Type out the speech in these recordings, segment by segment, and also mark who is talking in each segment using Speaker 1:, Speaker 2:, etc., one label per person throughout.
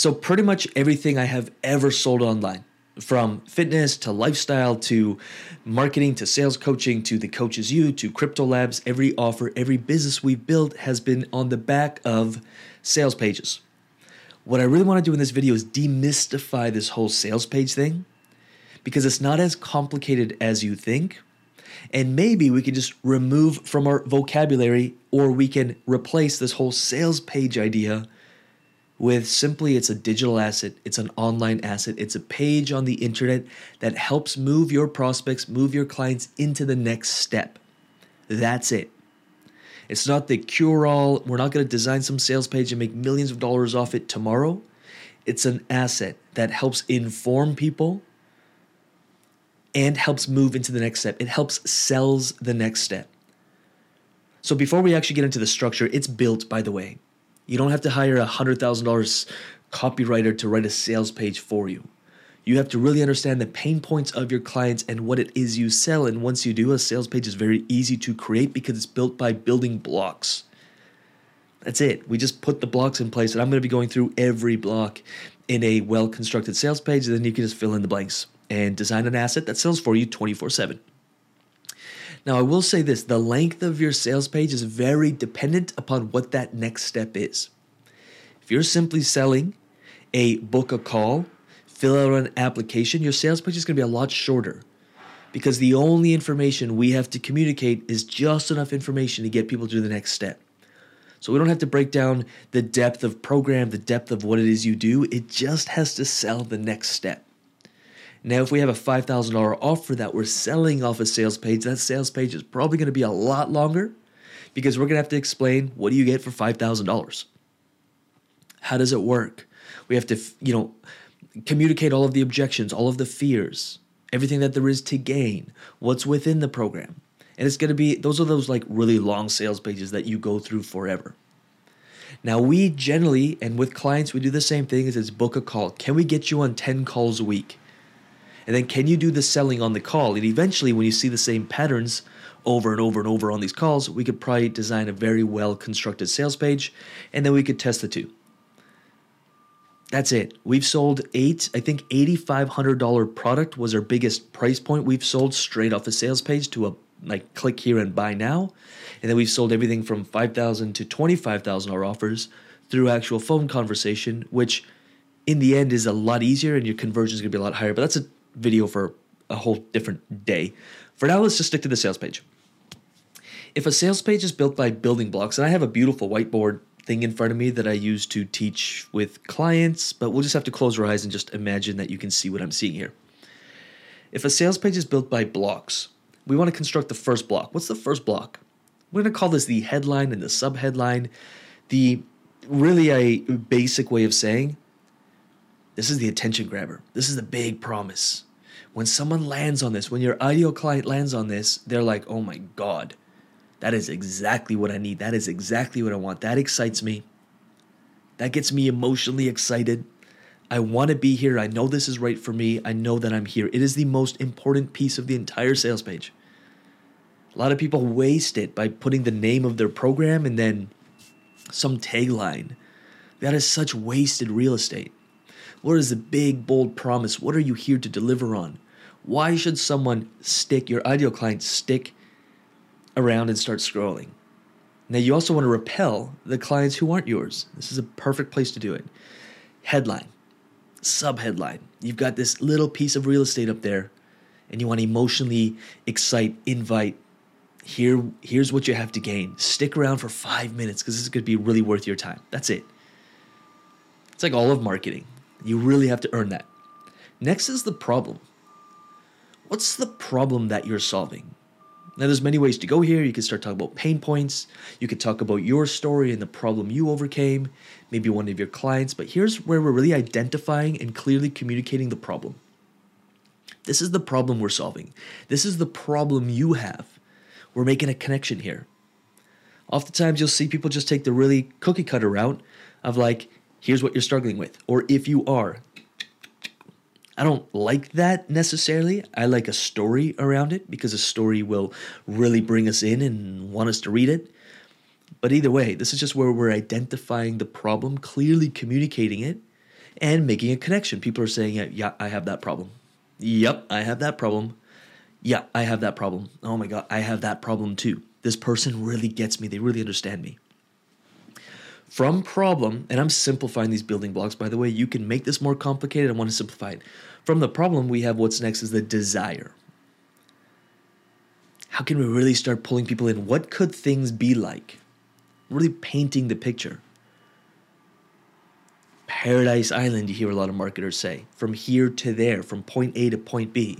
Speaker 1: So, pretty much everything I have ever sold online, from fitness to lifestyle to marketing to sales coaching to the Coaches you to Crypto Labs, every offer, every business we've built has been on the back of sales pages. What I really want to do in this video is demystify this whole sales page thing because it's not as complicated as you think. And maybe we can just remove from our vocabulary or we can replace this whole sales page idea with simply it's a digital asset, it's an online asset, it's a page on the internet that helps move your prospects, move your clients into the next step. That's it. It's not the cure all. We're not going to design some sales page and make millions of dollars off it tomorrow. It's an asset that helps inform people and helps move into the next step. It helps sells the next step. So before we actually get into the structure, it's built by the way. You don't have to hire a $100,000 copywriter to write a sales page for you. You have to really understand the pain points of your clients and what it is you sell. And once you do, a sales page is very easy to create because it's built by building blocks. That's it. We just put the blocks in place, and I'm going to be going through every block in a well constructed sales page. And then you can just fill in the blanks and design an asset that sells for you 24 7. Now, I will say this the length of your sales page is very dependent upon what that next step is. If you're simply selling a book a call, fill out an application, your sales page is going to be a lot shorter because the only information we have to communicate is just enough information to get people to the next step. So we don't have to break down the depth of program, the depth of what it is you do. It just has to sell the next step. Now, if we have a $5,000 offer that we're selling off a sales page, that sales page is probably going to be a lot longer because we're going to have to explain what do you get for $5,000? How does it work? We have to, you know, communicate all of the objections, all of the fears, everything that there is to gain, what's within the program. And it's going to be those are those like really long sales pages that you go through forever. Now, we generally, and with clients, we do the same thing as it's book a call. Can we get you on 10 calls a week? And then can you do the selling on the call? And eventually, when you see the same patterns over and over and over on these calls, we could probably design a very well constructed sales page and then we could test the two. That's it. We've sold eight, I think $8,500 product was our biggest price point we've sold straight off a sales page to a like click here and buy now. And then we've sold everything from 5,000 to $25,000 offers through actual phone conversation, which in the end is a lot easier and your conversion is going to be a lot higher. But that's a video for a whole different day. For now, let's just stick to the sales page. If a sales page is built by building blocks, and I have a beautiful whiteboard thing in front of me that I use to teach with clients, but we'll just have to close our eyes and just imagine that you can see what I'm seeing here. If a sales page is built by blocks, we want to construct the first block. What's the first block? We're going to call this the headline and the subheadline. The really a basic way of saying this is the attention grabber. This is the big promise. When someone lands on this, when your ideal client lands on this, they're like, oh my God, that is exactly what I need. That is exactly what I want. That excites me. That gets me emotionally excited. I want to be here. I know this is right for me. I know that I'm here. It is the most important piece of the entire sales page. A lot of people waste it by putting the name of their program and then some tagline. That is such wasted real estate. What is the big, bold promise? What are you here to deliver on? Why should someone stick, your ideal client, stick around and start scrolling? Now, you also want to repel the clients who aren't yours. This is a perfect place to do it. Headline, subheadline. You've got this little piece of real estate up there, and you want to emotionally excite, invite. Here, here's what you have to gain. Stick around for five minutes because this is going to be really worth your time. That's it. It's like all of marketing. You really have to earn that. Next is the problem. What's the problem that you're solving? Now, there's many ways to go here. You can start talking about pain points. You could talk about your story and the problem you overcame, maybe one of your clients. But here's where we're really identifying and clearly communicating the problem. This is the problem we're solving. This is the problem you have. We're making a connection here. Oftentimes, you'll see people just take the really cookie cutter route of like, here's what you're struggling with. Or if you are, I don't like that necessarily. I like a story around it because a story will really bring us in and want us to read it. But either way, this is just where we're identifying the problem, clearly communicating it, and making a connection. People are saying, yeah, yeah, I have that problem. Yep, I have that problem. Yeah, I have that problem. Oh my God, I have that problem too. This person really gets me. They really understand me. From problem, and I'm simplifying these building blocks, by the way, you can make this more complicated. I want to simplify it. From the problem, we have what's next is the desire. How can we really start pulling people in? What could things be like? Really painting the picture. Paradise Island, you hear a lot of marketers say, from here to there, from point A to point B.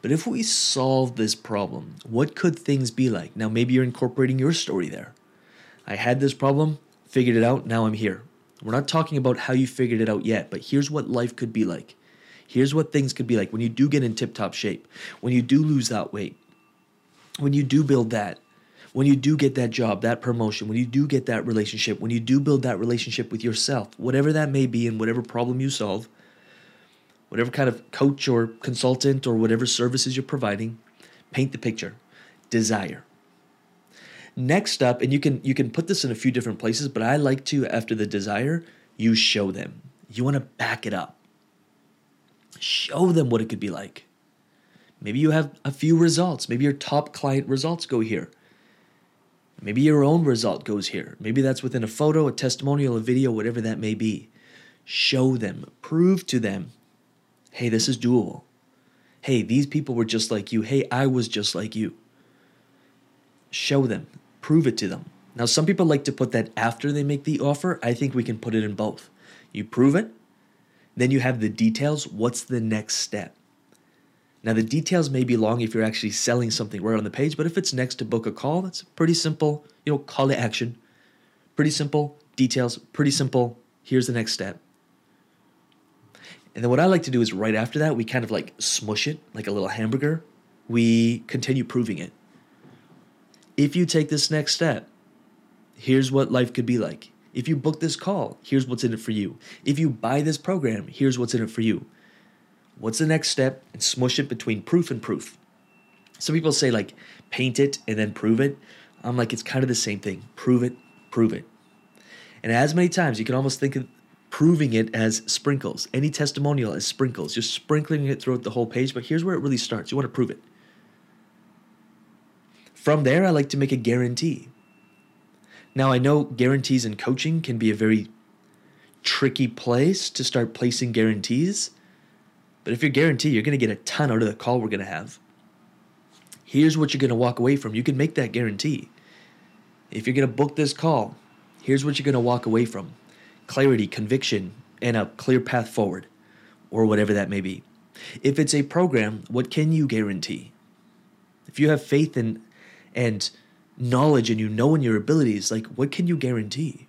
Speaker 1: But if we solve this problem, what could things be like? Now, maybe you're incorporating your story there. I had this problem, figured it out, now I'm here. We're not talking about how you figured it out yet, but here's what life could be like. Here's what things could be like when you do get in tip top shape, when you do lose that weight, when you do build that, when you do get that job, that promotion, when you do get that relationship, when you do build that relationship with yourself, whatever that may be and whatever problem you solve, whatever kind of coach or consultant or whatever services you're providing, paint the picture. Desire. Next up, and you can you can put this in a few different places, but I like to after the desire, you show them. You want to back it up. Show them what it could be like. Maybe you have a few results. Maybe your top client results go here. Maybe your own result goes here. Maybe that's within a photo, a testimonial, a video, whatever that may be. Show them, prove to them, hey, this is doable. Hey, these people were just like you. Hey, I was just like you. Show them, prove it to them. Now, some people like to put that after they make the offer. I think we can put it in both. You prove it, then you have the details. What's the next step? Now, the details may be long if you're actually selling something right on the page, but if it's next to book a call, that's pretty simple, you know, call to action. Pretty simple, details, pretty simple. Here's the next step. And then what I like to do is right after that, we kind of like smush it like a little hamburger. We continue proving it. If you take this next step, here's what life could be like. If you book this call, here's what's in it for you. If you buy this program, here's what's in it for you. What's the next step? And smush it between proof and proof. Some people say like paint it and then prove it. I'm like, it's kind of the same thing. Prove it, prove it. And as many times, you can almost think of proving it as sprinkles. Any testimonial as sprinkles, just sprinkling it throughout the whole page. But here's where it really starts. You want to prove it. From there, I like to make a guarantee. Now, I know guarantees in coaching can be a very tricky place to start placing guarantees. But if you're guaranteed, you're going to get a ton out of the call we're going to have. Here's what you're going to walk away from. You can make that guarantee. If you're going to book this call, here's what you're going to walk away from clarity, conviction, and a clear path forward, or whatever that may be. If it's a program, what can you guarantee? If you have faith in and knowledge and you know in your abilities, like what can you guarantee?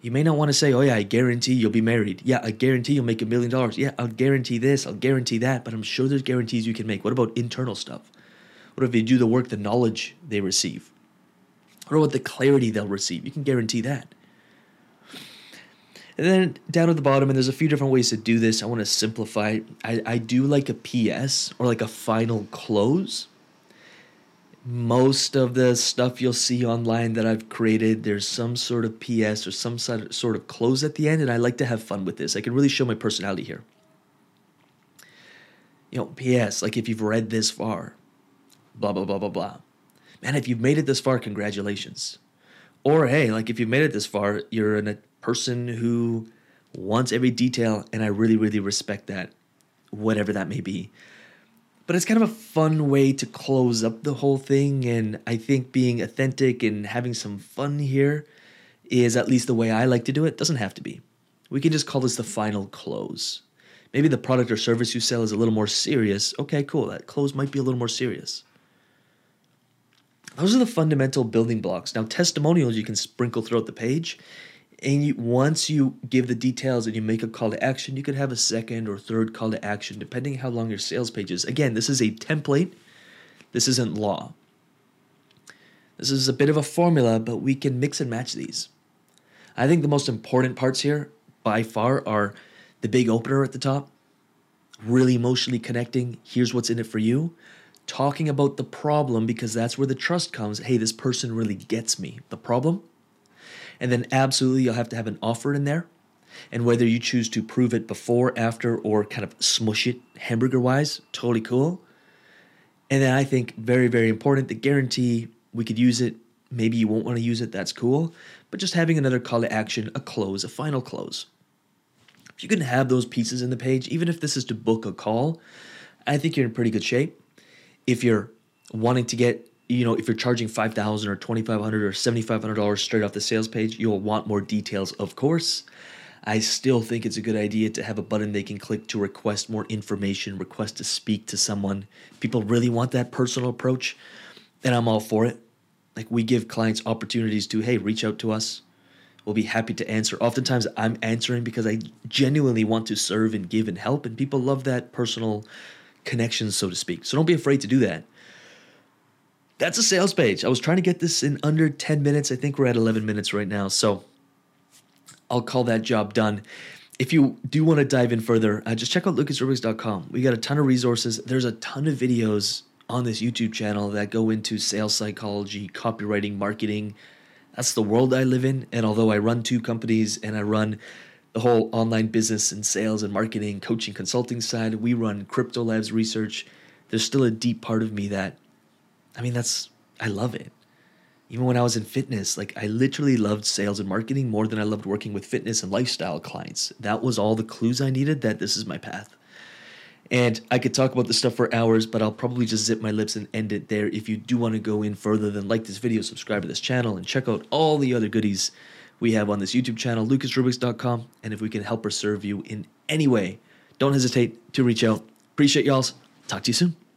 Speaker 1: You may not want to say, oh, yeah, I guarantee you'll be married. Yeah, I guarantee you'll make a million dollars. Yeah, I'll guarantee this, I'll guarantee that. But I'm sure there's guarantees you can make. What about internal stuff? What if they do the work, the knowledge they receive? What about the clarity they'll receive? You can guarantee that. And then down at the bottom, and there's a few different ways to do this. I want to simplify. I, I do like a PS or like a final close most of the stuff you'll see online that I've created, there's some sort of PS or some sort of close at the end, and I like to have fun with this. I can really show my personality here. You know, PS, like if you've read this far, blah, blah, blah, blah, blah. Man, if you've made it this far, congratulations. Or hey, like if you've made it this far, you're a person who wants every detail, and I really, really respect that, whatever that may be but it's kind of a fun way to close up the whole thing. And I think being authentic and having some fun here is at least the way I like to do it. Doesn't have to be. We can just call this the final close. Maybe the product or service you sell is a little more serious. Okay, cool. That close might be a little more serious. Those are the fundamental building blocks. Now, testimonials you can sprinkle throughout the page and you, once you give the details and you make a call to action, you could have a second or third call to action, depending how long your sales page is. Again, this is a template. This isn't law. This is a bit of a formula, but we can mix and match these. I think the most important parts here, by far, are the big opener at the top, really emotionally connecting. Here's what's in it for you. Talking about the problem because that's where the trust comes. Hey, this person really gets me. The problem, and then absolutely you'll have to have an offer in there. And whether you choose to prove it before, after, or kind of smush it hamburger wise, totally cool. And then I think very, very important the guarantee we could use it. Maybe you won't want to use it, that's cool. But just having another call to action, a close, a final close. If you can have those pieces in the page, even if this is to book a call, I think you're in pretty good shape. If you're wanting to get, you know, if you're charging 5000 or 2500 or $7,500 straight off the sales page, you'll want more details, of course. I still think it's a good idea to have a button they can click to request more information, request to speak to someone. People really want that personal approach, and I'm all for it. Like we give clients opportunities to, hey, reach out to us. We'll be happy to answer. Oftentimes I'm answering because I genuinely want to serve and give and help, and people love that personal connection, so to speak. So don't be afraid to do that. That's a sales page. I was trying to get this in under 10 minutes. I think we're at 11 minutes right now. So I'll call that job done. If you do want to dive in further, uh, just check out lucasrubix.com. We got a ton of resources. There's a ton of videos on this YouTube channel that go into sales psychology, copywriting, marketing. That's the world I live in. And although I run two companies and I run the whole online business and sales and marketing, coaching, consulting side, we run Crypto Labs research. There's still a deep part of me that, I mean, that's, I love it even when I was in fitness, like I literally loved sales and marketing more than I loved working with fitness and lifestyle clients. That was all the clues I needed that this is my path. And I could talk about this stuff for hours, but I'll probably just zip my lips and end it there. If you do want to go in further, then like this video, subscribe to this channel, and check out all the other goodies we have on this YouTube channel, lucasrubix.com. And if we can help or serve you in any way, don't hesitate to reach out. Appreciate y'all. Talk to you soon.